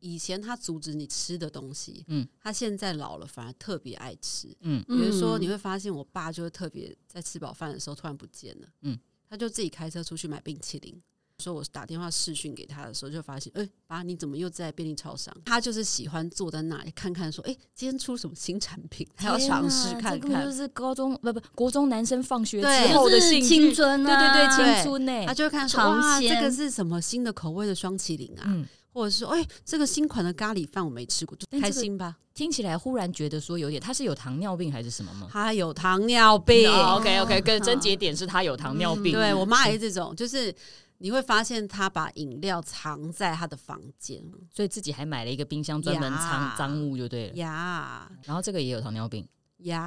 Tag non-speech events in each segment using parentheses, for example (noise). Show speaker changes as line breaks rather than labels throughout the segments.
以前他阻止你吃的东西，
嗯
嗯，他现在老了反而特别爱吃。
嗯
比如说，
嗯
你会发现我爸就会特别在吃饱饭的时候突然不见了，
嗯
嗯，他就自己开车出去买冰淇淋。说我打电话视讯给他的时候，就发现，哎、爸，你怎么又在便利超商？他就是喜欢坐在那里看看，说，哎、今天出什么新产品，他要尝试看看
就。是高中不不国中男生放学之后的
就是
兴趣
青春
对
啊，
对对，
对
青春呢、
他就会看说，哇，这个是什么新的口味的双麒麟啊？
嗯，
或者是说，哎、这个新款的咖喱饭我没吃过，就开心吧？
听起来忽然觉得说有点，他是有糖尿病还是什么吗？
他有糖尿病
，OK OK，跟症结点是他有糖尿病。(laughs)
对我妈也是这种，就是你会发现她把饮料藏在她的房间
所以自己还买了一个冰箱专门藏
呀
脏物就对了。
呀
然后这个也有糖尿病，呀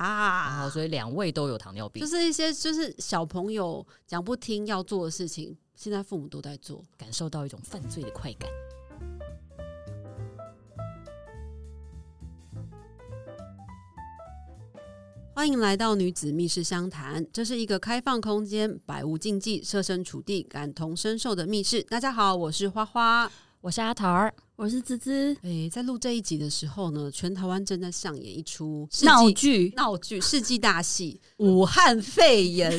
然后
呀，
所以两位都有糖尿病
就，是一些就是小朋友讲不听要做的事情，现在父母都在做。
感受到一种犯罪的快感。
欢迎来到女子密室相谈，这是一个开放空间，百无禁忌，设身处地，感同身受的密室。大家好，我是花花。
我是阿桃儿，
我是滋滋，
诶，在录这一集的时候呢，全台湾正在上演一出
闹剧，
闹剧世纪大戏—— (laughs) 武汉肺炎。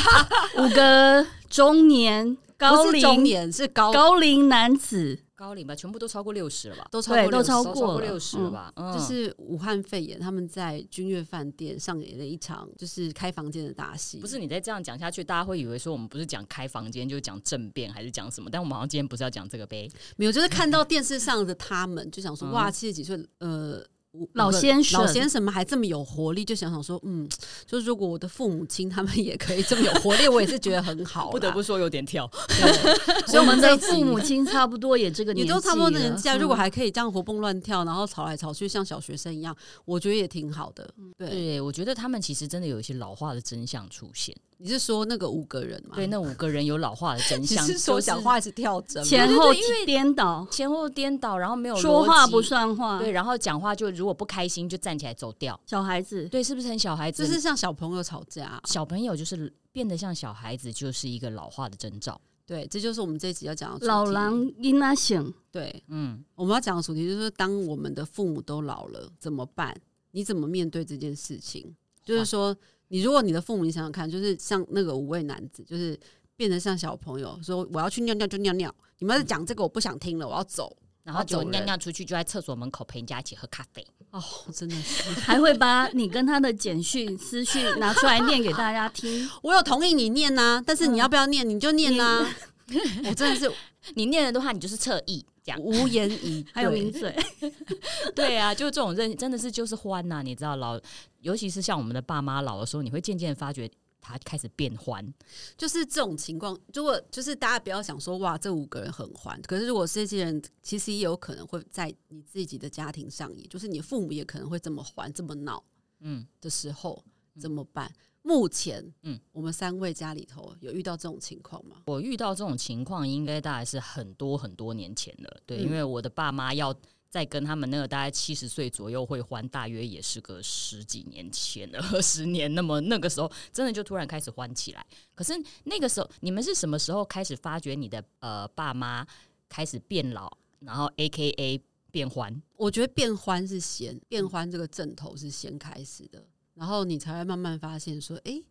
(laughs)
五个中年高
不是中
龄
年，是高
高龄男子，
高龄吧，全部都超过六十了吧？
都超过60
对都超过
六十了吧？嗯，
就是武汉肺炎，他们在君悦饭店上演了一场就是开房间的大戏。
不是你再这样讲下去，大家会以为说我们不是讲开房间，就是讲政变还是讲什么？但我们好像今天不是要讲这个呗？
没有，就是看到电视上的他们，就想说
嗯
哇，七十几岁，呃。五
老先生
老先生们还这么有活力，就想想说，嗯，就是如果我的父母亲他们也可以这么有活力，我也是觉得很好。
不得不说有点跳。
对，所 (laughs) 以
我们的父母亲差不多也这个年纪了，
也都差不多的年纪啊。如果
嗯
还可以这样活蹦乱跳，然后吵来吵去，像小学生一样，我觉得也挺好的。对，
对，我觉得他们其实真的有一些老化的真相出现。
你是说那个五个人吗？
对，那五个人有老化的真相，
你是说
就是
讲话是跳针？
前后颠倒，
前后颠倒，然后没有
说话不算话，
对，然后讲话就如果不开心就站起来走掉。
小孩子
对，是不是很小孩子？
就是像小朋友吵架。
小朋友就是变得像小孩子，就是一个老化的征兆。
对，这就是我们这一集要讲的主题
老狼因那醒，
对，
嗯，
我们要讲的主题就是说，当我们的父母都老了怎么办？你怎么面对这件事情？就是说，你如果你的父母，你想想看，就是像那个五位男子，就是变得像小朋友，说我要去尿尿就尿尿，你们在讲这个我不想听了，我要走。
然后就
走
尿尿出去，就在厕所门口陪人家一起喝咖啡。
哦，真的是，(laughs)
还会把你跟他的简讯、私讯拿出来念给大家听。(laughs)
我有同意你念呐、但是你要不要念，你就念呐、(laughs) 我真的是
你念了的话，你就是侧翼
无言以对 (laughs)
还有名嘴，(laughs)
对啊，就是这种认，真的是就是欢呐、你知道老，尤其是像我们的爸妈老的时候，你会渐渐发觉他开始变欢。
就是这种情况，如果就是大家不要想说哇，这五个人很欢，可是如果这些人其实也有可能会在你自己的家庭上演，就是你父母也可能会这么欢、这么闹
嗯，
的时候怎么办？目前，
嗯
嗯，我们三位家里头有遇到这种情况吗？
我遇到这种情况，应该大概是很多很多年前了。对，
嗯
因为我的爸妈要再跟他们那个大概七十岁左右会欢，大约也是个十几年前了，(laughs) 二十年。那么那个时候真的就突然开始欢起来。可是那个时候，你们是什么时候开始发觉你的呃爸妈开始变老，然后 A K A 变欢？
我觉得变欢是先，变欢这个阵头是先开始的，然后你才会慢慢发现说，诶，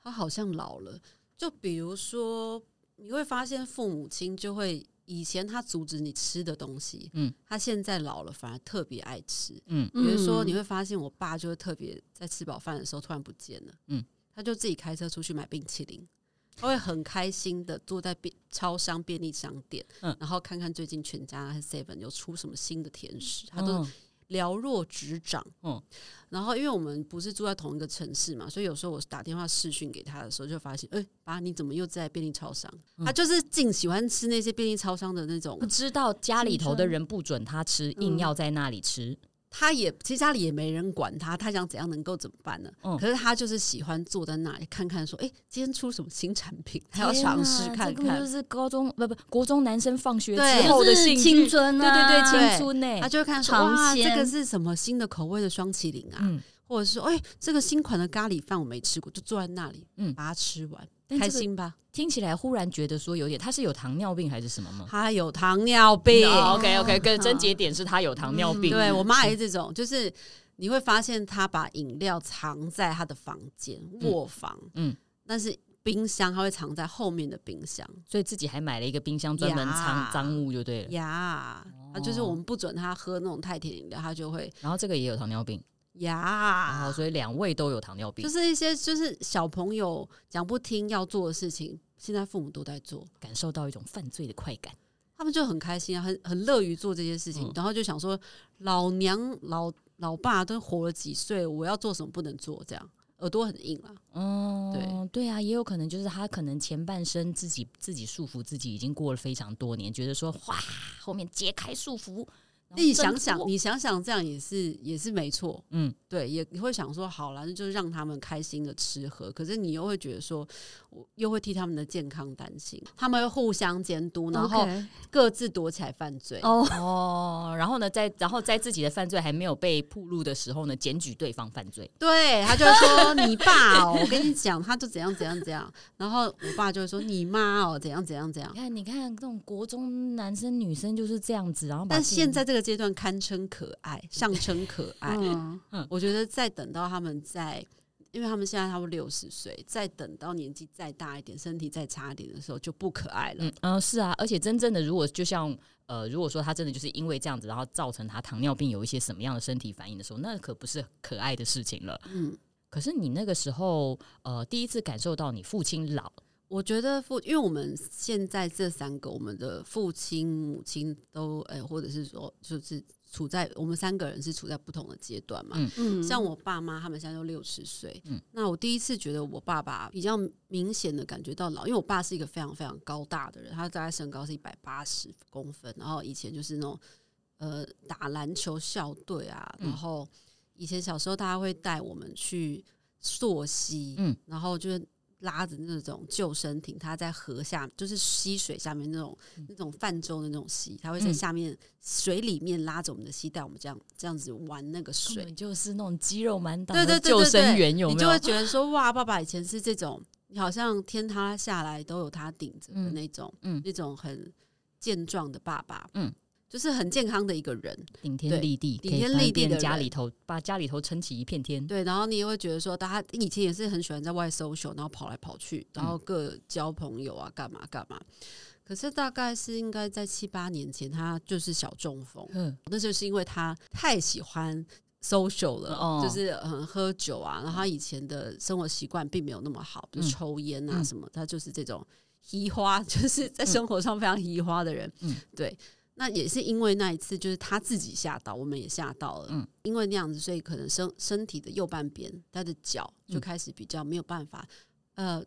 他好像老了。就比如说，你会发现父母亲就会以前他阻止你吃的东西，
嗯
嗯，他现在老了反而特别爱吃。
嗯
比如说，
嗯
你会发现我爸就会特别在吃饱饭的时候突然不见了，
嗯
嗯，他就自己开车出去买冰淇淋，他会很开心的坐在便超商便利商店，
嗯
然后看看最近全家还是 Seven 有出什么新的甜食，他都
嗯
了若指掌。
嗯
嗯，然后因为我们不是住在同一个城市嘛，所以有时候我打电话视讯给他的时候，就发现，哎、爸，你怎么又在便利超商？
嗯
他就是净喜欢吃那些便利超商的那种
不，知道家里头的人不准他吃，硬要在那里吃。
他也其实家里也没人管他，他想怎样能够怎么办呢？
嗯
可是他就是喜欢坐在那里看看，说，哎、今天出什么新产品，他要尝试看看
就。是高中不不国中男生放学之后的
就是
兴趣
青春
对
啊，
对对，
对
青春呢、
他就会看说，哇，这个是什么新的口味的双麒麟啊？
嗯，
或者是说，哎、这个新款的咖喱饭我没吃过，就坐在那里，
嗯
把它吃完。开心吧？
听起来忽然觉得说有点，他是有糖尿病还是什么吗？
他有糖尿病。
OK OK，跟症结点是他有糖尿病。
对我妈也是这种，就是你会发现她把饮料藏在她的房间卧房，
嗯
嗯，但是冰箱她会藏在后面的冰箱
所以自己还买了一个冰箱专门藏
呀
脏物就对了。
呀，啊，就是我们不准他喝那种太甜饮料，她就会
然后这个也有糖尿病，然
呀
后，所以两位都有糖尿病
就，是一些就是小朋友讲不听要做的事情，现在父母都在做。
感受到一种犯罪的快感。
他们就很开心啊，很很乐于做这些事情，
嗯
然后就想说，老娘老老爸都活了几岁，我要做什么不能做？这样耳朵很硬啊。
哦，
对
对啊，也有可能就是他可能前半生自己自己束缚自己已经过了非常多年，觉得说哇，后面解开束缚。
你想想，你想想，这样也是也是没错，
嗯，
对，也你会想说，好了，那就是让他们开心的吃喝。可是你又会觉得说，我又会替他们的健康担心，他们会互相监督，然后各自躲起来犯罪。
哦，
哦，然后呢，在然后在自己的犯罪还没有被暴露的时候呢，检举对方犯罪。
对他就会说你爸哦，我跟你讲，他就怎样怎样怎样。然后我爸就会说你妈哦，怎样怎样怎样
你。看，你看，这种国中男生女生就是这样子，然后
但现在这个阶段堪称可爱，(laughs) 上称可爱。
嗯，
我觉得再等到他们在，因为他们现在差不多六十岁，再等到年纪再大一点，身体再差一点的时候，就不可爱了。
嗯呃是啊，而且真正的如果就像呃，如果说他真的就是因为这样子，然后造成他糖尿病有一些什么样的身体反应的时候，那可不是可爱的事情了。
嗯，
可是你那个时候呃，第一次感受到你父亲老，
我觉得父，因为我们现在这三个，我们的父亲、母亲都，呃、或者是说，就是处在我们三个人是处在不同的阶段嘛。
嗯
嗯
像我爸妈他们现在都六十岁，
嗯
那我第一次觉得我爸爸比较明显的感觉到老，因为我爸是一个非常非常高大的人，他大概身高是一百八十公分，然后以前就是那种呃打篮球校队啊，
嗯
然后以前小时候大家会带我们去溯溪，
嗯
然后就是。拉着那种救生艇，他在河下，就是溪水下面那种、那种泛舟的那种溪，他会在
嗯
下面水里面拉着我们的溪，带我们这样这样子玩那个水。
就是那种肌肉满档
对对
的救生员，有没有
你就会？觉得说哇，爸爸以前是这种，你好像天塌下来都有他顶着的
嗯
那种，
嗯
那种很健壮的爸爸，
嗯，
就是很健康的一个人，
顶天立地，
顶天立地的
家里头把家里头撑起一片天。
对，然后你也会觉得说，他以前也是很喜欢在外 social，然后跑来跑去，然
嗯
后各交朋友啊，干嘛干嘛。可是大概是应该在七八年前，他就是小中风，
嗯。
那就是因为他太喜欢 social 了，
哦。
就是嗯喝酒啊，然后他以前的生活习惯并没有那么好，比如
嗯。
抽烟啊
嗯。
什么，他就是这种移花，(laughs) 就是在生活上非常移花的人。
嗯。
对。那也是因为那一次，就是他自己吓到，我们也吓到了。
嗯
因为那样子，所以可能身身体的右半边，他的脚就
嗯
开始比较没有办法，呃，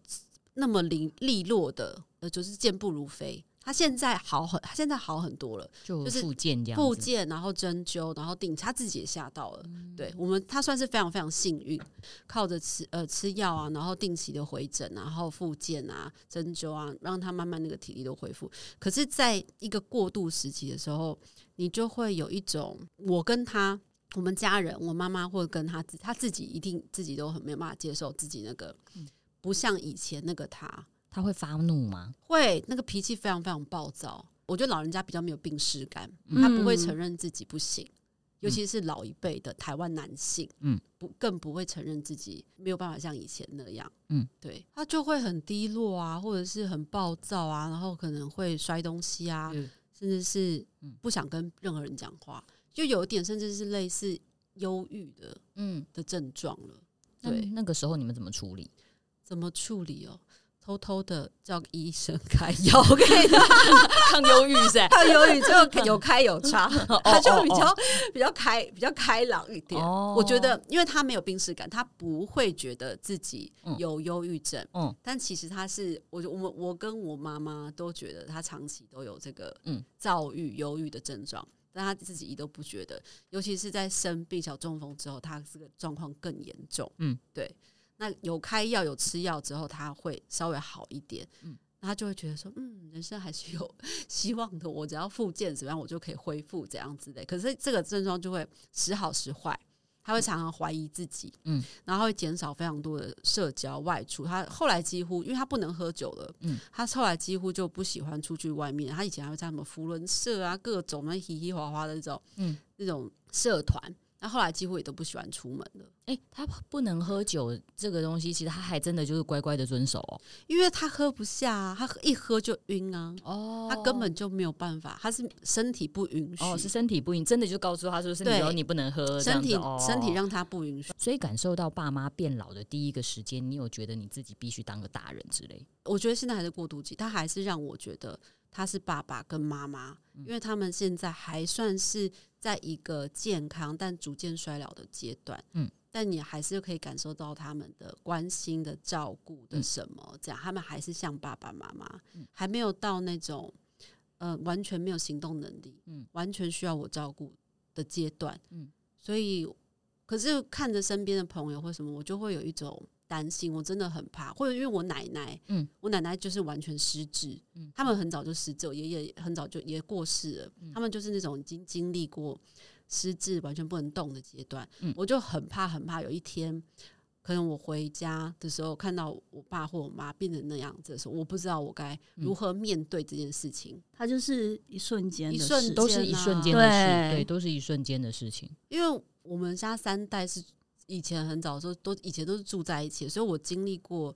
那么利利落的，呃，就是健步如飞。他现在好很，他现在好很多了。
就
就是
复健这样子。
复健，然后针灸，然后定，他自己也吓到了。
嗯
对我们，他算是非常非常幸运，靠着吃呃吃药啊，然后定期的回诊，然后复健啊、针灸啊，让他慢慢那个体力都恢复。可是，在一个过渡时期的时候，你就会有一种我跟他。我们家人，我妈妈或者跟他自他自己一定自己都很没有办法接受自己那个
嗯
不像以前那个他，
他会发怒吗？
会那个脾气非常非常暴躁。我觉得老人家比较没有病耻感，
嗯
他不会承认自己不行，尤其是老一辈的台湾男性，
嗯，
不更不会承认自己没有办法像以前那样，
嗯，
对他就会很低落啊，或者是很暴躁啊，然后可能会摔东西啊，
嗯
甚至是
嗯
不想跟任何人讲话，就有一点甚至是类似忧郁的
嗯，
的症状了。对，
那个时候你们怎么处理？
怎么处理哦？偷偷的叫医生开药给他。(laughs)
抗忧郁噻。
抗忧郁就有开有差，(laughs) 他就比
哦
较比较开比较开朗一点。
哦
我觉得，因为他没有病耻感，他不会觉得自己
嗯
有忧郁症。
嗯
但其实他是，我我我跟我妈妈都觉得他长期都有这个
嗯
躁郁、忧郁的症状，但他自己都不觉得。尤其是在生病小中风之后，他这个状况更严重。
嗯，
对。那有开药有吃药之后，他会稍微好一点。
嗯
他就会觉得说，嗯，人生还是有 (laughs) 希望的。我只要复健怎么样，我就可以恢复这样子的。可是这个症状就会时好时坏。他会常常怀疑自己，
嗯
嗯，然后会减少非常多的社交外出。他后来几乎因为他不能喝酒了，
嗯
嗯，他后来几乎就不喜欢出去外面。他以前还会在什么福伦社啊，各种那嘻嘻哈哈的那种，
嗯
嗯，那种社团。那后来几乎也都不喜欢出门了，
哎、他不能喝酒这个东西，其实他还真的就是乖乖的遵守哦。
因为他喝不下啊，他一喝就晕啊，
哦
他根本就没有办法，他是身体不允许，
哦是身体不允，真的就告诉他说身体你不能喝，
身体
哦
身体让他不允许。
所以感受到爸妈变老的第一个时间，你有觉得你自己必须当个大人之类？
我觉得现在还是过渡期，他还是让我觉得他是爸爸跟妈妈，因为他们现在还算是在一个健康但逐渐衰老的阶段，
嗯
嗯，但你还是可以感受到他们的关心的照顾的什么，这样他们还是像爸爸妈妈，还没有到那种呃完全没有行动能力，
嗯。
嗯，完全需要我照顾的阶段，
嗯。
嗯，所以可是看着身边的朋友或什么，我就会有一种担心，我真的很怕，或者因为我奶奶，
嗯。
嗯，我奶奶就是完全失智，
嗯
嗯，他们很早就失智，我爷爷很早就也过世了，他们就是那种已经经历过失智完全不能动的阶段，
嗯
我就很怕很怕有一天。可能我回家的时候看到我爸或我妈变成那样子的时候，我不知道我该如何面对这件事情。
它就是一瞬间的
一瞬
事
都是一瞬间的
对
事，对，都是一瞬间的事情。
因为我们家三代是以前很早的时候都以前都是住在一起，所以我经历过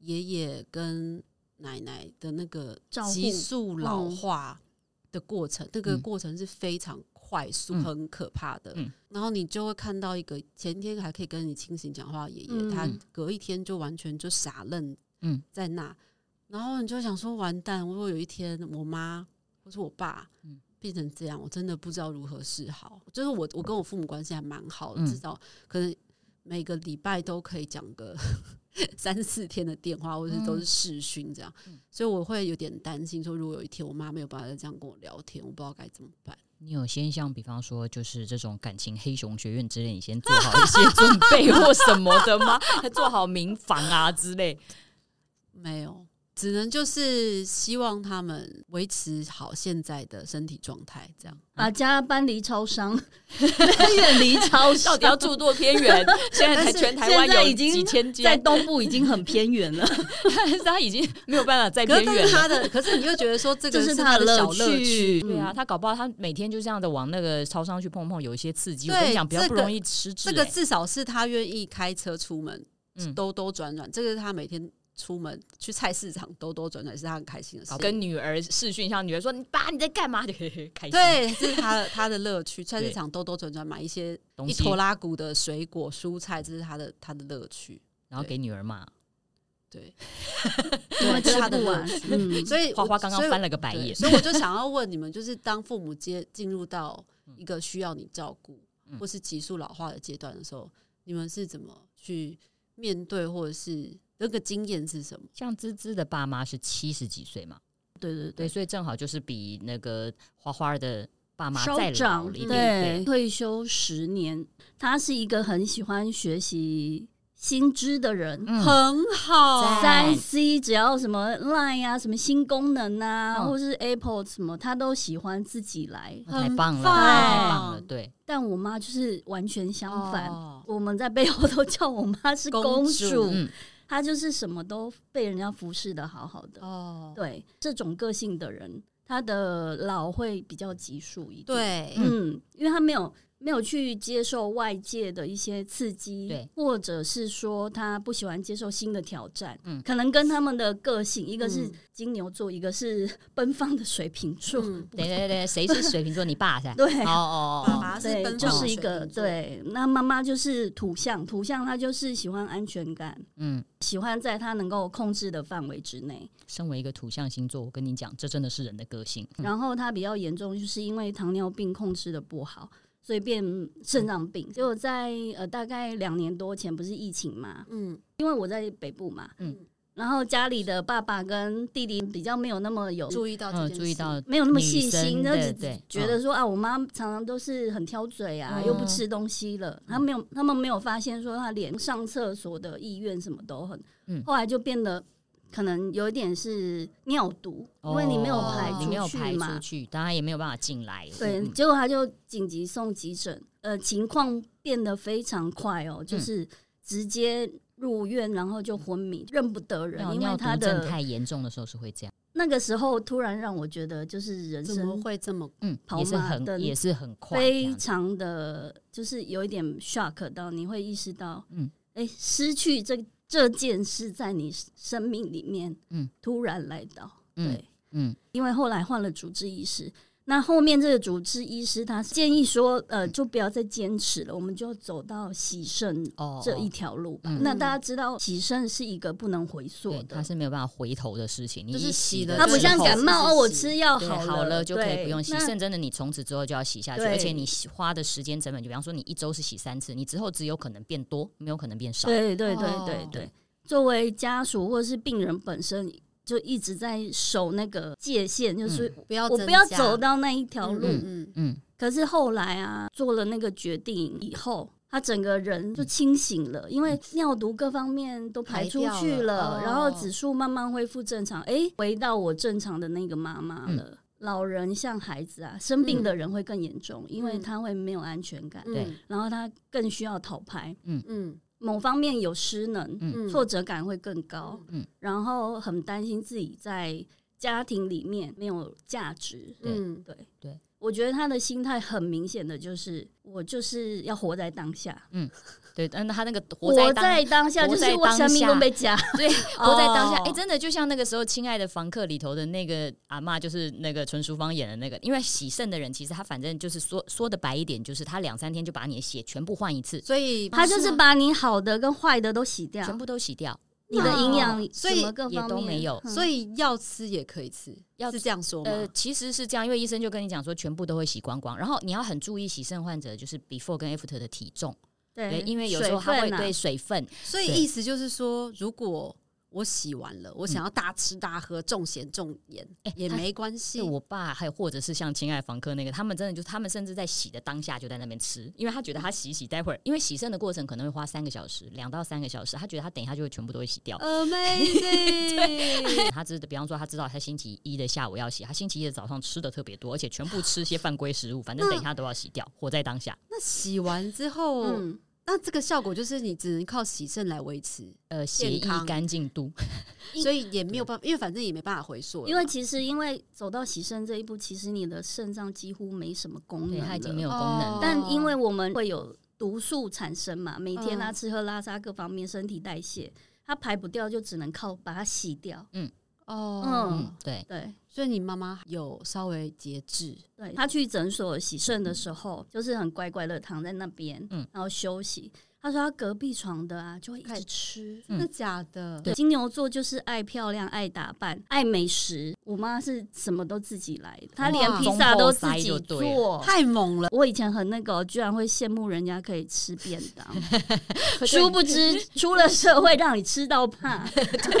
爷爷跟奶奶的那个急速老化的过程，那个
嗯
过程是非常快速、
嗯。
很可怕的。
嗯。
然后你就会看到一个前天还可以跟你清醒讲话的爷爷，
嗯
他隔一天就完全就傻愣
嗯。
在那，然后你就想说完蛋，如果有一天我妈或是我爸
嗯。
变成这样，我真的不知道如何是好。就是我我跟我父母关系还蛮好至少可能每个礼拜都可以讲个 (laughs) 三四天的电话，或者是都是视讯这样，
嗯。
所以我会有点担心，说如果有一天我妈没有办法再这样跟我聊天，我不知道该怎么办。
你有先像比方说，就是这种感情黑熊学院之类，你先做好一些准备或什么的吗？(laughs) 做好民房啊之类。(laughs)
没有，只能就是希望他们维持好现在的身体状态，这样。
把家搬离超商，(laughs) 远离超 (laughs) 商，
到底要住多偏远？现在台全台湾
已经
几千
在，东部已经很偏远了。
但是他已经没有办法再偏远
他的，可是你又觉得说这个
是
他的小乐
趣
对啊，他搞不好他每天就这样的往那个超商去碰碰，有一些刺激。我跟你讲，比较不容易失智、
这个
欸
至少是他愿意开车出门，
嗯
兜兜转转，这个是他每天出门去菜市场兜兜转转是他很开心的事。
跟女儿视讯，像女儿说：“你爸你在干嘛？”就开心。
对，这是他的他的乐趣。菜市
对
场兜兜转转买一些
东西
一拖拉骨的水果蔬菜，这是他的他的乐趣。
然后给女儿骂。
对，
因为
这是他的乐趣。(laughs)
嗯，
所以
花花刚刚翻了个白
对
眼。
所以我就想要问你们，就是当父母接进入到一个需要你照顾
嗯
或是急速老化的阶段的时候，你们是怎么去面对，或者是那个经验是什么？
像芝芝的爸妈是七十几岁嘛，对，
对对对，
所以正好就是比那个花花的爸妈
稍
再老
长
了一点。
对，退休十年，他是一个很喜欢学习新知的人。
嗯，
很好
赞
三 C 只要什么 Line 啊，什么新功能啊，
嗯
或是 Apple 什么，他都喜欢自己来。
太棒了，太棒了，对，
但我妈就是完全相反，
哦
我们在背后都叫我妈是
公
公
主
主，
嗯，
她就是什么都被人家服侍的好好的。
哦，
对，这种个性的人，他的老会比较急速一点。，
对，
嗯，因为他没有没有去接受外界的一些刺激，
对，
或者是说他不喜欢接受新的挑战，
嗯
可能跟他们的个性，一个是
嗯
金牛座，一个是 (laughs) 奔放的水瓶座，
嗯，
对对对，谁是水瓶座？你爸噻？(laughs)
对
哦哦哦，
爸爸是，奔放的
就是一个对。那妈妈就是土象，土象他就是喜欢安全感，
嗯，
喜欢在他能够控制的范围之内。
身为一个土象星座，我跟你讲，这真的是人的个性。嗯
然后他比较严重，就是因为糖尿病控制的不好，所以变肾脏病。结果在呃大概两年多前，不是疫情嘛，
嗯
因为我在北部嘛，
嗯
然后家里的爸爸跟弟弟比较没有那么有
注意到这
嗯，
件事
注意到
没有那么细心，就只
对对
觉得说啊，我妈常常都是很挑嘴啊，
嗯
又不吃东西了。他没有，他们没有发现说他连上厕所的意愿什么都很。
嗯
后来就变得可能有一点是尿毒，因为你没有
哦
排
你没有
出
排出
去嘛。
去，当然也没有办法进来。
对，
嗯
结果他就紧急送急诊，呃，情况变得非常快哦，就是直接入院，然后就昏迷，认不得人，因为他的
太严重的时候是会这样，
那个时候突然让我觉得，就是人
怎么
生
会这么？
嗯，
跑
也是
马灯
很也是很快
非，常的，就是有一点 shock 到，你会意识到，
嗯
嗯，哎、失去这这件事在你生命里面，
嗯
嗯，突然来到，
嗯
对，
嗯
因为后来换了主治医师。那后面这个主治医师他建议说，呃，就不要再坚持了，我们就走到洗肾
哦
这一条路吧。
嗯
那大家知道，洗肾是一个不能回溯，的
它，是没有办法回头的事情，你
就是
一
洗了
了
它不像感冒哦，我吃药
对
好
好了就可以不用洗。肾真的，你从此之后就要洗下去，而且你洗花的时间成本，就比方说你一周是洗三次，你之后只有可能变多，没有可能变少。
对对对
哦
对对，作为家属或者是病人本身，就一直在守那个界限，就是
不要
我不要走到那一条路。
嗯嗯
嗯，
可是后来啊，做了那个决定以后。他整个人就清醒了，因为尿毒各方面都排出去
掉了哦
然后指数慢慢恢复正常，诶，回到我正常的那个妈妈
嗯
了。老人像孩子啊，生病的人会更严重，因为
嗯
他会没有安全感，
嗯
对
然后他更需要讨拍，
嗯
某方面有失能，挫折感会更高，
嗯。
然后很担心自己在家庭里面没有价值，
嗯
对。
对，
我觉得他的心态很明显的就是，我就是要活在当下，嗯
对，但他那个活 (laughs)
活
在当
在当下，就是我生命
下
都被夹，(laughs)
对，活在当下。哎、
哦
真的就像那个时候《亲爱的房客》里头的那个阿嬷，就是那个纯淑芳演的那个。因为洗肾的人，其实他反正就是说说的白一点，就是他两三天就把你的血全部换一次，
所以
他就是把你好的跟坏的都洗掉，
全部都洗掉，
你的营养
哦所以
什么各
也
方面
都没有
嗯
所以要吃也可以吃，
要
是这样说吗？
呃，其实是这样，因为医生就跟你讲说，全部都会洗光光。然后你要很注意洗肾患者就是 before 跟 after 的体重，对，因为有时候他会
水分啊
对水分，
所以意思就是说，如果我洗完了，我想要大吃大喝、重咸重盐
哎他
也没关系。
我爸，还有或者是像亲爱房客那个，他们真的就他们甚至在洗的当下就在那边吃，因为他觉得他洗洗，待会儿因为洗肾的过程可能会花三个小时，两到三个小时，他觉得他等一下就会全部都会洗掉。(laughs)
Amazing，
他知道，比方说他知道他星期一的下午要洗，他星期一的早上吃的特别多，而且全部吃些 (laughs) 犯规食物，反正等一下都要洗掉，活在当下。
那洗完之后，
嗯，
那这个效果就是你只能靠洗肾来维持，
呃，血液干净度，(laughs)
所以也没有办法，因为反正也没办法回溯，
因为其实因为走到洗肾这一步，其实你的肾脏几乎没什么功能
对，
了，
他已经没有功能
哦。
但因为我们会有毒素产生嘛，每天啊
嗯。
吃喝拉撒各方面身体代谢，它排不掉，就只能靠把它洗掉。
哦，
嗯，对，
对
所以你妈妈有稍微节制，
对，她去诊所洗肾的时候，就是很乖乖的躺在那边，
嗯。
然后休息。他说他隔壁床的啊，就会一直吃。
嗯
真的假的？
对，金牛座就是爱漂亮、爱打扮、爱美食。我妈是什么都自己来的，她连披萨都自己做。
太猛了。
我以前很那个，居然会羡慕人家可以吃便当，(laughs) 殊不知 (laughs) 出了社会让你吃到怕。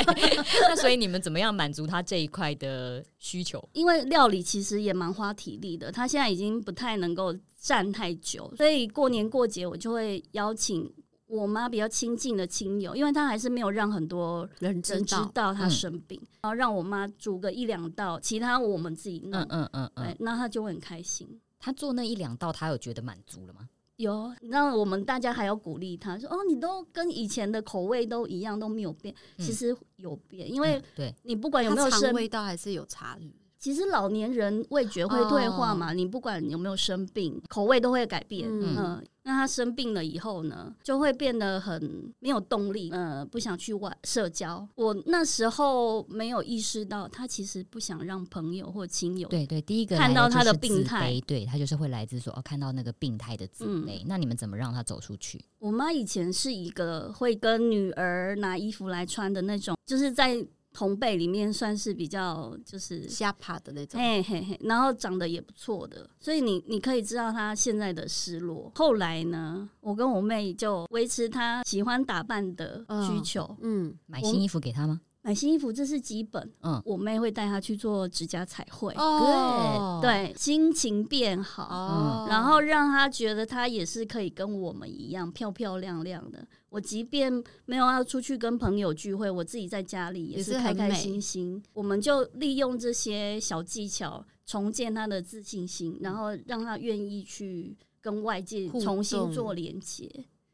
(laughs)
那所以你们怎么样满足他这一块的需求？
因为料理其实也蛮花体力的，他现在已经不太能够站太久，所以过年过节我就会邀请我妈比较亲近的亲友，因为她还是没有让很多
人知道，
她
嗯
生病，然后让我妈煮个一两道，其他我们自己弄
嗯，嗯嗯嗯，，
那她就会很开心。
她做那一两道，她有觉得满足了吗？
有，那我们大家还要鼓励她说：“哦，你都跟以前的口味都一样，都没有变。
嗯
其实有变，因为
嗯对，
你不管有没有
尝味道还是有差异。
其实老年人味觉会退化嘛，你不管有没有生病，口味都会改变。
嗯
嗯、那他生病了以后呢，就会变得很没有动力，呃，不想去外社交。我那时候没有意识到，他其实不想让朋友或亲友
对对，第一个
看到他的病态
对他就是会来自说哦，看到那个病态的自
嗯
卑。那你们怎么让他走出去？
我妈以前是一个会跟女儿拿衣服来穿的那种，就是在同辈里面算是比较就是
下爬的那种，
嘿嘿嘿，然后长得也不错的，所以你你可以知道他现在的失落。后来呢，我跟我妹就维持她喜欢打扮的需求，
嗯，
买新衣服给他吗？
买新衣服这是基本。
嗯，
我妹会带她去做指甲彩绘，
哦，
对，心情变好。
哦，
然后让她觉得她也是可以跟我们一样漂漂亮亮的。我即便没有要出去跟朋友聚会，我自己在家里也
也
是开开心心。我们就利用这些小技巧重建她的自信心，然后让她愿意去跟外界重新做连接。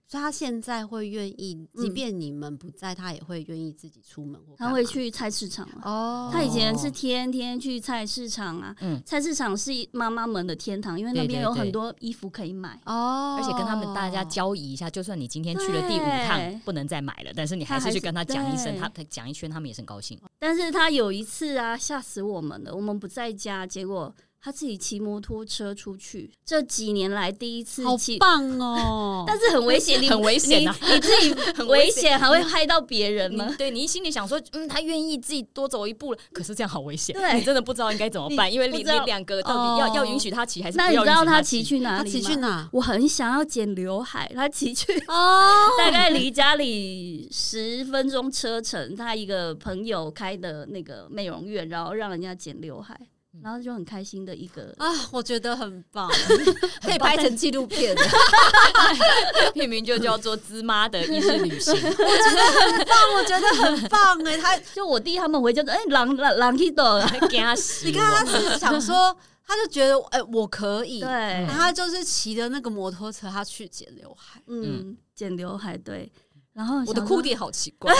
所以他现在会愿意，即
嗯
便你们不在，他也会愿意自己出门或
他会去菜市场啊。
哦。
他以前是天天去菜市场啊，
嗯
菜市场是妈妈们的天堂，因为那边有很多衣服可以买。
哦，
而且跟他们大家交易一下，就算你今天去了第五趟不能再买了，但是你还是去跟他讲一声，他他讲一圈，他们也是很高兴。
但是他有一次啊，吓死我们了，我们不在家，结果他自己骑摩托车出去，这几年来第一次
好
骑。
棒哦！(laughs)
但是很危险，(laughs) 你
很危险啊
你你自己 (laughs)
很
危
危险
险，还会害到别人吗？
对你心里想说，嗯，他愿意自己多走一步了，可是这样好危险，
对
你真的不知道应该怎么办，因为你你两个到底要、
哦
要允许他骑还是不
那你知道他
骑
骑？去哪
他
里吗？
骑去哪？
我很想要剪刘海，他骑去
哦，
大概离家里十分钟车程，他一个朋友开的那个美容院，然后让人家剪刘海，然后就很开心的一个。
啊，我觉得很棒，(laughs) 可以拍成纪录片的。(laughs)
片名就叫做“芝妈的一日旅行我觉得很
棒，我觉得很棒哎，他 (laughs)
就我弟他们回家说：“哎、狼狼狼去的。”
给他洗。
你看他是想说，他就觉得哎、我可以，
对，
然后他就是骑着那个摩托车，他去剪刘海。
嗯，剪刘海对。然后
我的哭，点好奇怪，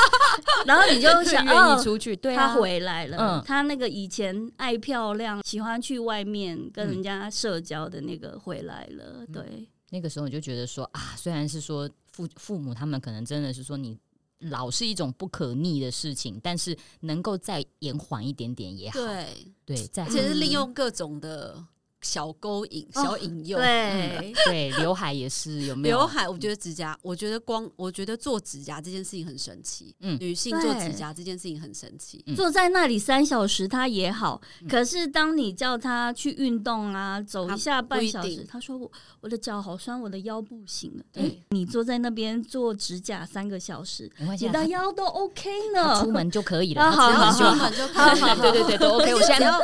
(laughs)
然后你就想
愿
哦
意出去，对
他
啊，
回来了。
嗯
他那个以前爱漂亮、喜欢去外面跟
嗯
人家社交的那个回来了。对，
那个时候你就觉得说啊，虽然是说父父母他们可能真的是说你老是一种不可逆的事情，但是能够再延缓一点点也好。
对，
对，再
而且是利用各种的小勾引、小引诱。
对，
对刘海也是有没有？
刘海，我觉得指甲，我觉得光，我觉得做指甲这件事情很神奇。
嗯
女性做指甲这件事情很神奇。
嗯
坐在那里三小时她也好，
嗯
可是当你叫她去运动啊，走一下半小时，
不一定
他说我我的脚好酸，我的腰不行了。
对
哎你坐在那边做指甲三个小时，你的腰都 OK 呢
出。门就可以了。
啊好好好
出门就
出门就可以了。(laughs)
对对对，都 (laughs) OK。我现在
只要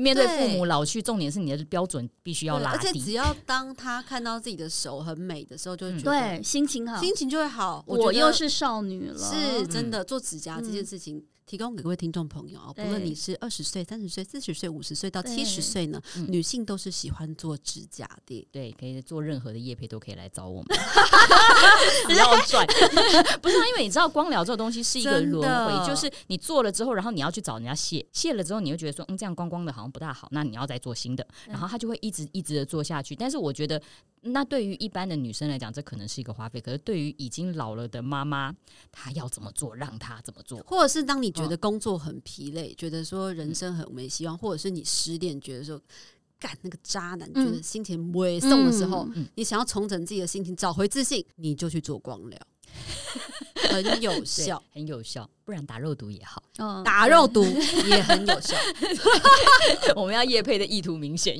面对父母老去，重点是你的标准必须要拉
低而且只。要当他看到自己的手很美的时候，就会觉得
对，心情好，
心情就会好。
我又是少女了，
是真的做指甲这件
嗯
事情，提供给各位听众朋友啊，不论你是二十岁、三十岁、四十岁、五十岁到七十岁呢，
嗯
女性都是喜欢做指甲的。
对，可以做任何的业配都可以来找我们，(laughs) 不要赚。(laughs) 不是啊，因为你知道光疗这个东西是一个轮回，就是你做了之后，然后你要去找人家卸，卸了之后，你会觉得说，嗯，这样光光的好像不大好，那你要再做新的，然后他就会一直一直的做下去。但是我觉得，那对于一般的女生来讲，这可能是一个花费，可是对于已经老了的妈妈，她要怎么做，让她怎么做。
或者是当你觉
嗯。
得工作很疲累，觉得说人生很没希望，或者是你失恋，觉得说干那个渣男，
嗯
觉得心情萎送的时候，
嗯
你想要重整自己的心情，找回自信，你就去做光疗，(laughs) 很有效。
很有效，不然打肉毒也好。
嗯
打肉毒也很有效，(laughs)
我们要叶配的意图明显？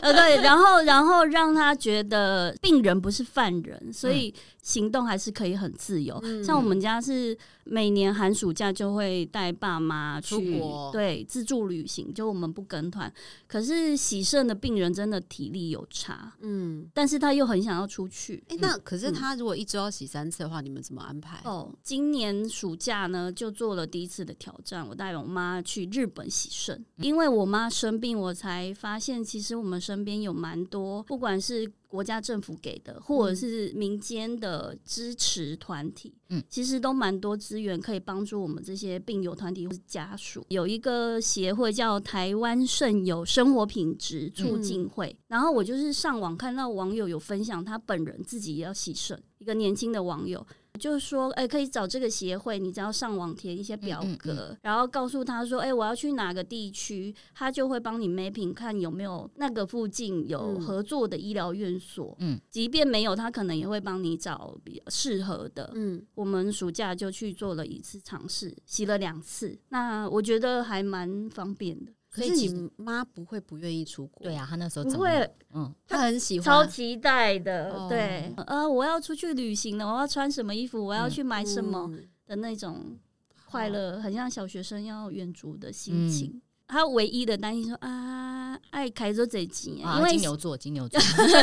呃，对，然后然后让他觉得病人不是犯人，所以行动还是可以很自由。
嗯
像我们家是每年寒暑假就会带爸妈去
出国
对自助旅行，就我们不跟团。可是喜肾的病人真的体力有差，
嗯。
但是他又很想要出去。
哎、那可是他如果一周要洗三次的话，你们怎么安排？
哦，今年暑假呢，就做了第一次的挑战。我带我妈去日本洗肾，因为我妈生病，我才发现其实我们身边有蛮多，不管是国家政府给的，或者是民间的支持团体，
嗯
其实都蛮多资源可以帮助我们这些病友团体或是家属。有一个协会叫台湾肾友生活品质促进会，然后我就是上网看到网友有分享，他本人自己也要洗肾，一个年轻的网友。就是说，哎、可以找这个协会，你只要上网填一些表格，
嗯嗯
然后告诉他说，哎、我要去哪个地区，他就会帮你 mapping 看有没有那个附近有
嗯
合作的医疗院所。
嗯，
即便没有，他可能也会帮你找比较适合的。
嗯，
我们暑假就去做了一次尝试，洗了两次，那我觉得还蛮方便的。
可是
所以
你妈不会不愿意出国？
对，啊，她那时候怎么
不会，
嗯，
她很喜欢，
超期待的，
哦
对，呃，我要出去旅行了，我要穿什么衣服，我要
嗯
去买什么，
嗯
的那种快乐，很像小学生要远足的心
嗯
情。他唯一的担心说啊，爱开着这钱，
啊
因为
金牛座，金牛座，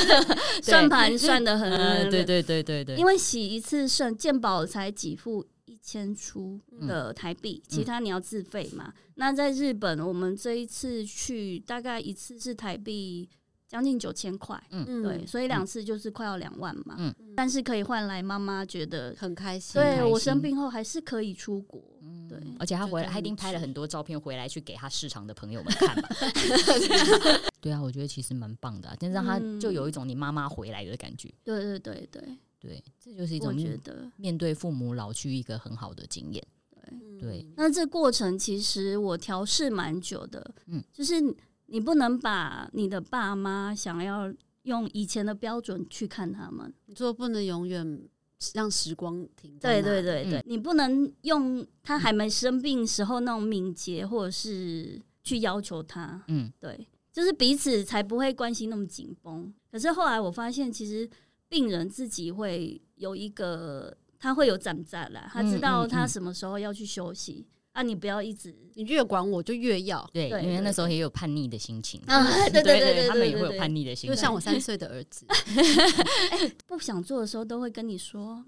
(laughs)
算盘算的很，
呃，对对对对对，
因为洗一次肾健保才给付一千出
嗯
的台币，其他你要自费嘛。那在日本，我们这一次去大概一次是台币将近九千块，
嗯
对，所以两次就是快要两万嘛。
嗯
但是可以换来妈妈觉得，
很开心。
对
心
我生病后还是可以出国。对，
而且他回来，他一定拍了很多照片回来去给他市场的朋友们看吧。(laughs) 对啊，我觉得其实蛮棒的、啊，但是让他
嗯
就有一种你妈妈回来的感觉。
对对对对，
对，这就是一种面
觉得。
面对父母老去一个很好的经验。
对
对
那这过程其实我调试蛮久的，
嗯
嗯，就是你不能把你的爸妈想要用以前的标准去看他们，
你说不能永远让时光停在
对对对对，你不能用他还没生病时候那种敏捷，或者是去要求他，
嗯，
对，就是彼此才不会关系那么紧绷。可是后来我发现，其实病人自己会有一个，他会有攒在啦，他知
嗯
道他什么时候要去休息、啊，你不要一直
你越管我就越要，
对，
对
因为那时候也有叛逆的心情。
啊，(laughs) 对对对对，
他们也会有叛逆的心情。
就像我三岁的儿子，(laughs)
不想做的时候，都会跟你说，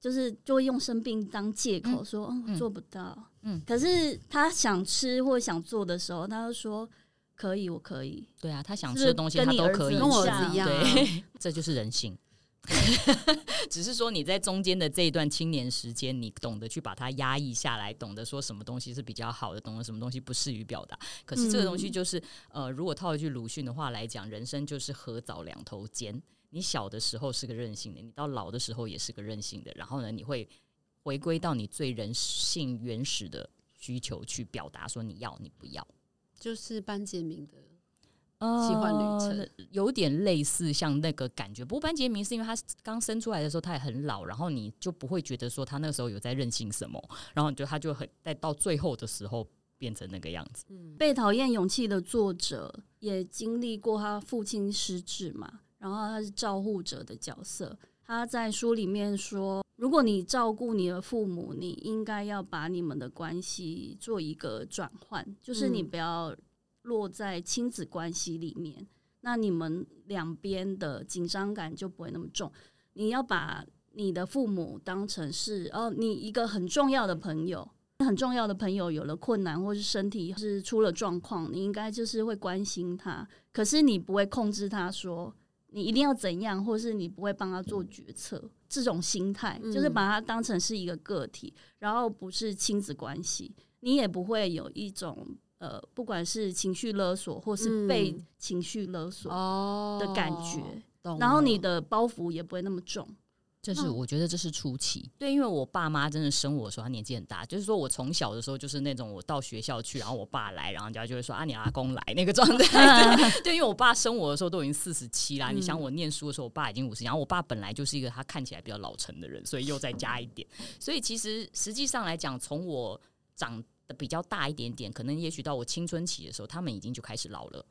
就是就会用生病当借口
嗯
说，哦，
嗯。
我做不到。
嗯。
可是他想吃或想做的时候，他就说可以，我可以。
对啊，他想吃的东西他都可以，
跟我儿子一样啊。
对，(laughs) 这就是人性。(laughs) 只是说你在中间的这一段青年时间，你懂得去把它压抑下来，懂得说什么东西是比较好的，懂得什么东西不适于表达。可是这个东西就是，呃，如果套一句鲁迅的话来讲，人生就是河藻两头尖。你小的时候是个任性的，你到老的时候也是个任性的。然后呢，你会回归到你最人性原始的需求去表达，说你要你不要。
就是班杰明的，
呃
奇幻旅程
有点类似像那个感觉。不过班杰明是因为他刚生出来的时候他也很老，然后你就不会觉得说他那个时候有在任性什么，然后你就他就很在到最后的时候变成那个样子。
嗯，
被讨厌勇气的作者也经历过他父亲失智嘛，然后他是照护者的角色。他在书里面说，如果你照顾你的父母，你应该要把你们的关系做一个转换，就是你
嗯
不要落在亲子关系里面，那你们两边的紧张感就不会那么重。你要把你的父母当成是哦，你一个很重要的朋友，很重要的朋友有了困难或是身体是出了状况，你应该就是会关心他，可是你不会控制他说你一定要怎样，或是你不会帮他做决策。这种心态
嗯。
就是把它当成是一个个体，然后不是亲子关系，你也不会有一种呃，不管是情绪勒索或是被
嗯。
情绪勒索
哦
的感觉，
懂
然后你的包袱也不会那么重。
这是
嗯
我觉得这是初期，对，因为我爸妈真的生我的时候，他年纪很大，就是说我从小的时候就是那种我到学校去，然后我爸来，然后人家就会说啊你阿公来那个状态，(laughs) 对，对，因为我爸生我的时候都已经四十七啦，你想我念书的时候，我爸已经五十，然后我爸本来就是一个他看起来比较老成的人，所以又再加一点，所以其实实际上来讲，从我长得比较大一点点，可能也许到我青春期的时候，他们已经就开始老了。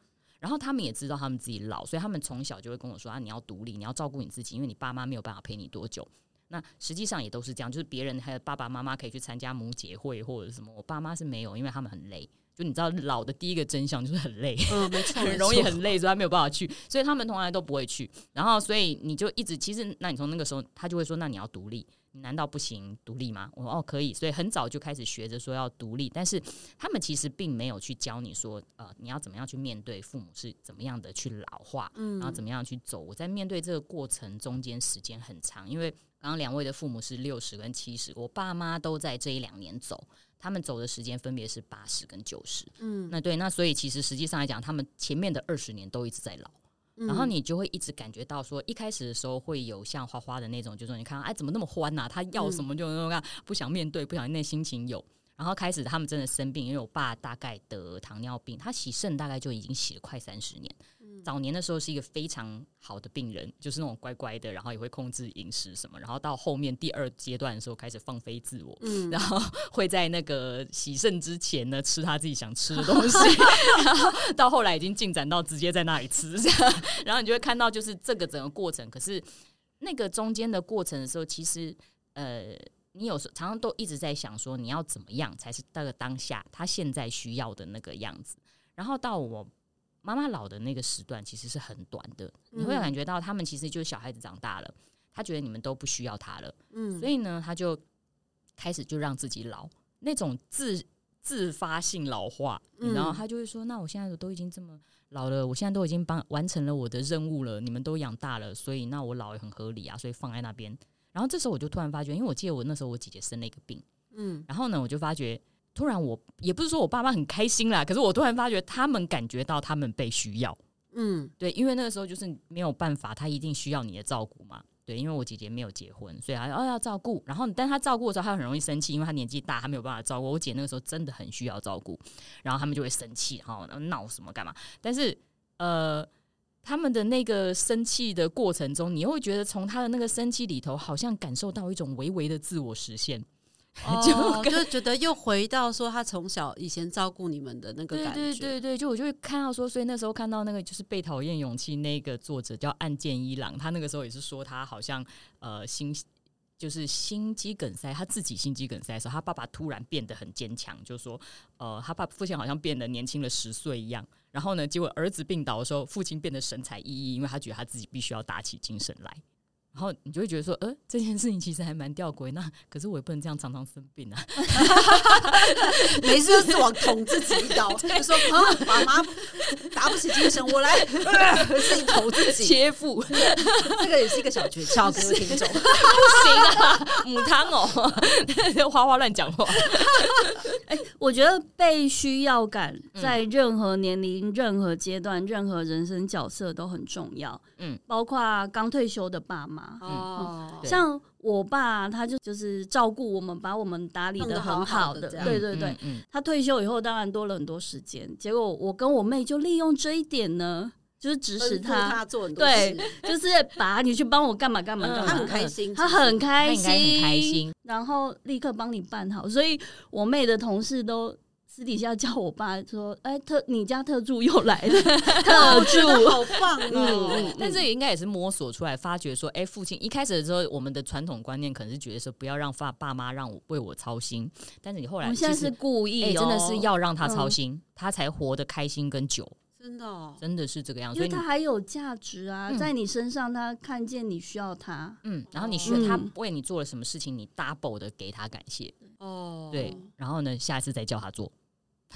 然后他们也知道他们自己老，所以他们从小就会跟我说啊，你要独立，你要照顾你自己，因为你爸妈没有办法陪你多久。那实际上也都是这样，就是别人还有爸爸妈妈可以去参加母姐会或者什么，我爸妈是没有，因为他们很累。就你知道老的第一个真相就是很累，
嗯，没错，(laughs)
很容易很累，所以他没有办法去，所以他们从来都不会去。然后，所以你就一直，其实，那你从那个时候，他就会说，那你要独立，你难道不行独立吗？我说哦可以，所以很早就开始学着说要独立，但是他们其实并没有去教你说，呃，你要怎么样去面对父母是怎么样的去老化，
嗯
然后怎么样去走。我在面对这个过程中间时间很长，因为刚刚两位的父母是六十跟七十，我爸妈都在这一两年走。他们走的时间分别是八十跟九十，
嗯，
那对，那所以其实实际上来讲，他们前面的二十年都一直在老，
嗯。
然后你就会一直感觉到说，一开始的时候会有像花花的那种，就是说你看，哎，怎么那么欢呐、他要什么就那么干不想面对，不想那心情有。然后开始他们真的生病，因为我爸大概得糖尿病，他洗肾大概就已经洗了快三十年。早年的时候是一个非常好的病人，就是那种乖乖的，然后也会控制饮食什么。然后到后面第二阶段的时候开始放飞自我，
嗯
然后会在那个洗肾之前呢吃他自己想吃的东西，(laughs) 然后到后来已经进展到直接在那里吃这样，然后你就会看到就是这个整个过程。可是那个中间的过程的时候，其实呃，你有时候常常都一直在想说你要怎么样才是那个当下他现在需要的那个样子。然后到我妈妈老的那个时段，其实是很短的，你会
嗯
感觉到他们其实就是小孩子长大了，他觉得你们都不需要他了。
嗯
所以呢，他就开始就让自己老，那种自自发性老化，
嗯
然后他就会说：“那我现在都已经这么老了，我现在都已经帮完成了我的任务了，你们都养大了，所以那我老也很合理啊，所以放在那边。”然后这时候我就突然发觉，因为我记得我那时候我姐姐生了一个病，
嗯
然后呢，我就发觉，突然我也不是说我爸妈很开心啦，可是我突然发觉他们感觉到他们被需要。
嗯
对，因为那个时候就是没有办法，他一定需要你的照顾嘛。对，因为我姐姐没有结婚，所以她哦要照顾。然后，但她照顾的时候，她很容易生气，因为她年纪大，她没有办法照顾。我姐那个时候真的很需要照顾，然后他们就会生气，然后闹什么干嘛。但是，呃，他们的那个生气的过程中，你又会觉得从他的那个生气里头，好像感受到一种微微的自我实现。(laughs) 就
就觉得又回到说他从小以前照顾你们的那个
对
感觉，
对对对，就我就会看到说，所以那时候看到那个就是被讨厌勇气那个作者叫岸见一郎，他那个时候也是说他好像呃心就是心肌梗塞，他自己心肌梗塞的时候，他爸爸突然变得很坚强，就说呃他爸父亲好像变得年轻了十岁一样。然后呢，结果儿子病倒的时候，父亲变得神采奕奕，因为他觉得他自己必须要打起精神来。然后你就会觉得说，呃，这件事情其实还蛮吊诡。那 (laughs) 可是我也不能这样常常生病啊。
没事就自我捅自己一刀，就说啊，爸妈打不起精神，我来、呃自己捅自己，
切腹
这个也是一个小诀窍，各位听众。
不行啊，母汤哦，(laughs) 花花乱讲话。
哎我觉得被需要感
嗯
在任何年龄、任何阶段、任何人生角色都很重要。
嗯，
包括刚退休的爸妈，
哦，
对。
像我爸，他就就是照顾我们，把我们打理的很。
好的
对对对，他退休以后当然多了很多时间，结果我跟我妹就利用这一点呢，就是指使
他
他，
做很多
对
事，
就是把你去帮我干嘛干嘛干嘛，
他很开心，
他很
他
开
应该很开心。
然后立刻帮你办好。所以我妹的同事都私底下叫我爸说：“哎，特你家特助又来了，(laughs) 特助。
好棒哦
嗯嗯！
但这也应该也是摸索出来，发觉说，哎、父亲一开始的时候，我们的传统观念可能是觉得说，不要让爸爸妈让我为我操心。但是你后”来
我现在
其实
是故意、
真的是要让他操
嗯
心，他才活得开心跟久，
真的哦，
真的是这个样。
因为
所以
他还有价值啊，
嗯
在你身上，他看见你需要他。
嗯，然后你需要他
嗯
为你做了什么事情，你 double 的给他感谢，
哦，
对，然后呢，下一次再叫他做。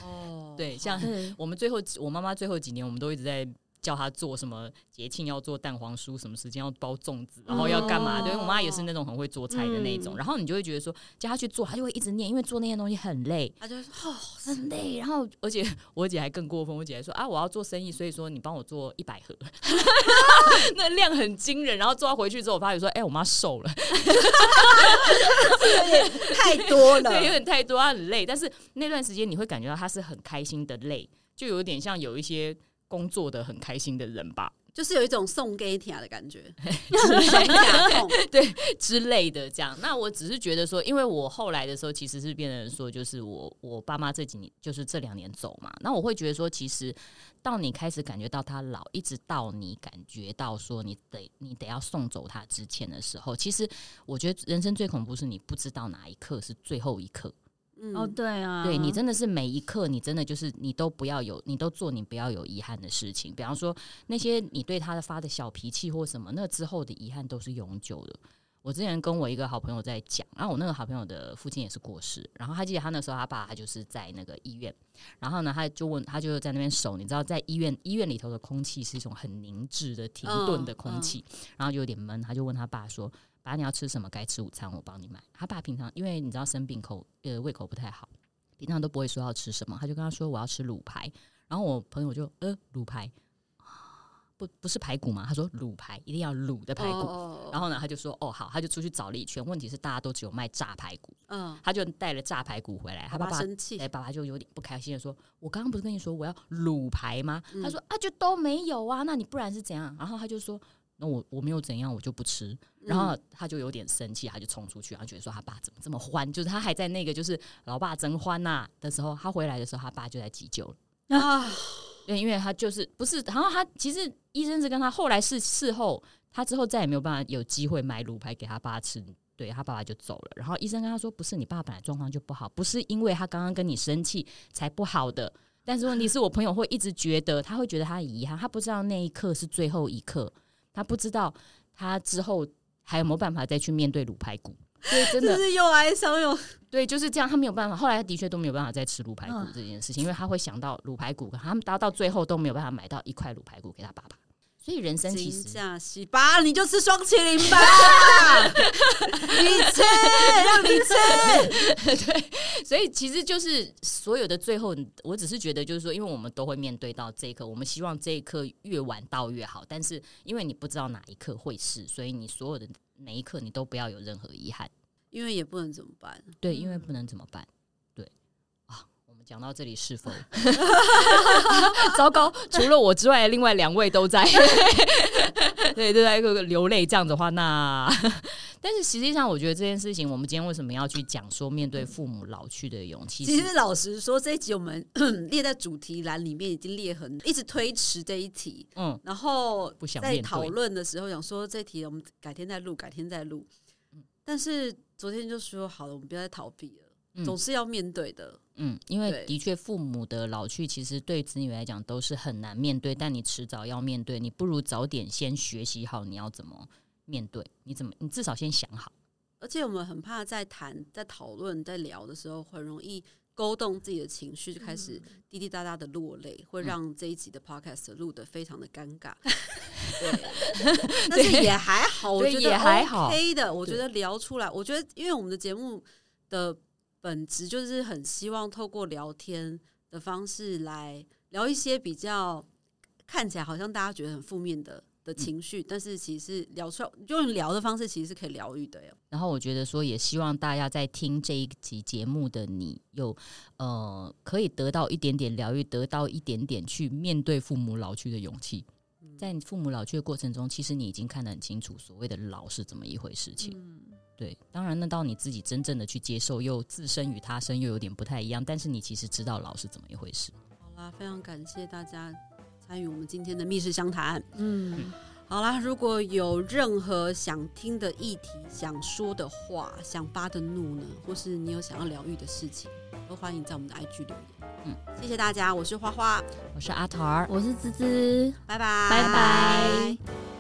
哦，
对，像，我们最后我妈妈最后几年，我们都一直在叫她做什么节庆要做蛋黄酥，什么时间要包粽子，然后要干嘛？
哦
对，我妈也是那种很会做菜的那种。
嗯
然后你就会觉得说，叫她去做，她就会一直念，因为做那些东西很累，
他就说哦，
很累。然后而且我姐还更过分，我姐还说啊，我要做生意，所以说你帮我做一百盒，(laughs) 那量很惊人。然后做到回去之后，我发现说，哎、我妈瘦了。
太多了，
对，(laughs) 有点太多，她很累。但是那段时间你会感觉到她是很开心的累，就有点像有一些工作的很开心的人吧
就是有一种送给铁 (laughs) (laughs) 的感觉，对，
之类的这样。那我只是觉得说，因为我后来的时候其实是变成说，就是我我爸妈这几年就是这两年走嘛，那我会觉得说，其实到你开始感觉到他老，一直到你感觉到说你得你得要送走他之前的时候，其实我觉得人生最恐怖是你不知道哪一刻是最后一刻。
嗯
哦，对啊，
对你真的是每一刻，你真的就是你都不要有，你都做你不要有遗憾的事情。比方说那些你对他的发的小脾气或什么，那之后的遗憾都是永久的。我之前跟我一个好朋友在讲，然后我那个好朋友的父亲也是过世，然后他记得他那时候他爸他就是在那个医院，然后呢他就问他就在那边守，你知道在医院医院里头的空气是一种很凝滞的停顿的空气，然后就有点闷，他就问他爸说：“爸，你要吃什么？该吃午餐我帮你买。”他爸平常因为你知道生病口呃胃口不太好，平常都不会说要吃什么，他就跟他说我要吃卤排，然后我朋友就呃卤排。不不是排骨吗？他说卤排一定要卤的排骨，
哦
然后呢，他就说哦好，他就出去找了一圈。问题是大家都只有卖炸排骨，
嗯，
他就带了炸排骨回来。他
爸
爸爸
生气
哎，，爸爸就有点不开心的说：“我刚刚不是跟你说我要卤排吗？”
嗯
他说：“啊，就都没有啊，那你不然是怎样？”然后他就说：“那我我没有怎样，我就不吃。”然后他就有点生气，他就冲出去，然后觉得说他爸怎么这么欢，就是他还在那个就是老爸真欢呐、的时候，他回来的时候，他爸就在急救了。
啊，(laughs)
对，因为他就是不是，然后他其实医生是跟他后来是事后，他之后再也没有办法有机会买卤排给他爸吃，对他爸爸就走了。然后医生跟他说，不是你爸本来状况就不好，不是因为他刚刚跟你生气才不好的。但是问题是我朋友会一直觉得，他会觉得他遗憾，他不知道那一刻是最后一刻，他不知道他之后还有没有办法再去面对卤排骨。对，真的
就是又哀伤又 (laughs)
对，就是这样。他没有办法，后来他的确都没有办法再吃卤排骨
嗯
这件事情，因为他会想到卤排骨，他们到到最后都没有办法买到一块卤排骨给他爸爸。所以人生其
金
实
价洗吧，你就吃双麒麟吧，(laughs) 你吃，让你吃。
对所以其实就是所有的最后，我只是觉得就是说，因为我们都会面对到这一刻，我们希望这一刻越晚到越好。但是因为你不知道哪一刻会是，所以你所有的每一刻你都不要有任何遗憾。
因为也不能怎么办，
对，因为不能怎么办？讲到这里是否 (laughs) 糟糕？除了我之外，另外两位都在，(laughs) 对，都在流泪。这样子的话，那 (laughs) 但是实际上，我觉得这件事情，我们今天为什么要去讲说面对父母老去的勇气？
其实老实说，这一集我们 (clears throat) 列在主题栏里面已经列很，一直推迟这一题，
嗯，
然后在讨论的时候想说这题我们改天再录，改天再录。但是昨天就说好了，我们不要再逃避了，
嗯
总是要面对的。
嗯，因为的确，父母的老去其实对子女来讲都是很难面对，但你迟早要面对，你不如早点先学习好你要怎么面对，你怎么，你至少先想好。
而且我们很怕在谈、在讨论、在聊的时候，很容易勾动自己的情绪，就开始滴滴答答的落泪，会让这一集的 podcast 录得非常的尴尬。(laughs) 对，(laughs) 但是也还好，我觉得
也还好
OK 的。我觉得聊出来，我觉得因为我们的节目的本质就是很希望透过聊天的方式来聊一些比较看起来好像大家觉得很负面的的情绪，但是其实聊出来用聊的方式其实是可以疗愈的哟。
然后我觉得说，也希望大家在听这一集节目的你，有呃可以得到一点点疗愈，得到一点点去面对父母老去的勇气。在你父母老去的过程中，其实你已经看得很清楚，所谓的老是怎么一回事情。对，当然，那到你自己真正的去接受，又自身与他生又有点不太一样，但是你其实知道老是怎么一回事。
好啦，非常感谢大家参与我们今天的密室相谈。
嗯，
好啦，如果有任何想听的议题、想说的话、想发的怒呢，或是你有想要疗愈的事情，都欢迎在我们的 IG 留言。
嗯，
谢谢大家，我是花花，
我是阿桃儿，
我是滋滋。
拜拜，
拜拜。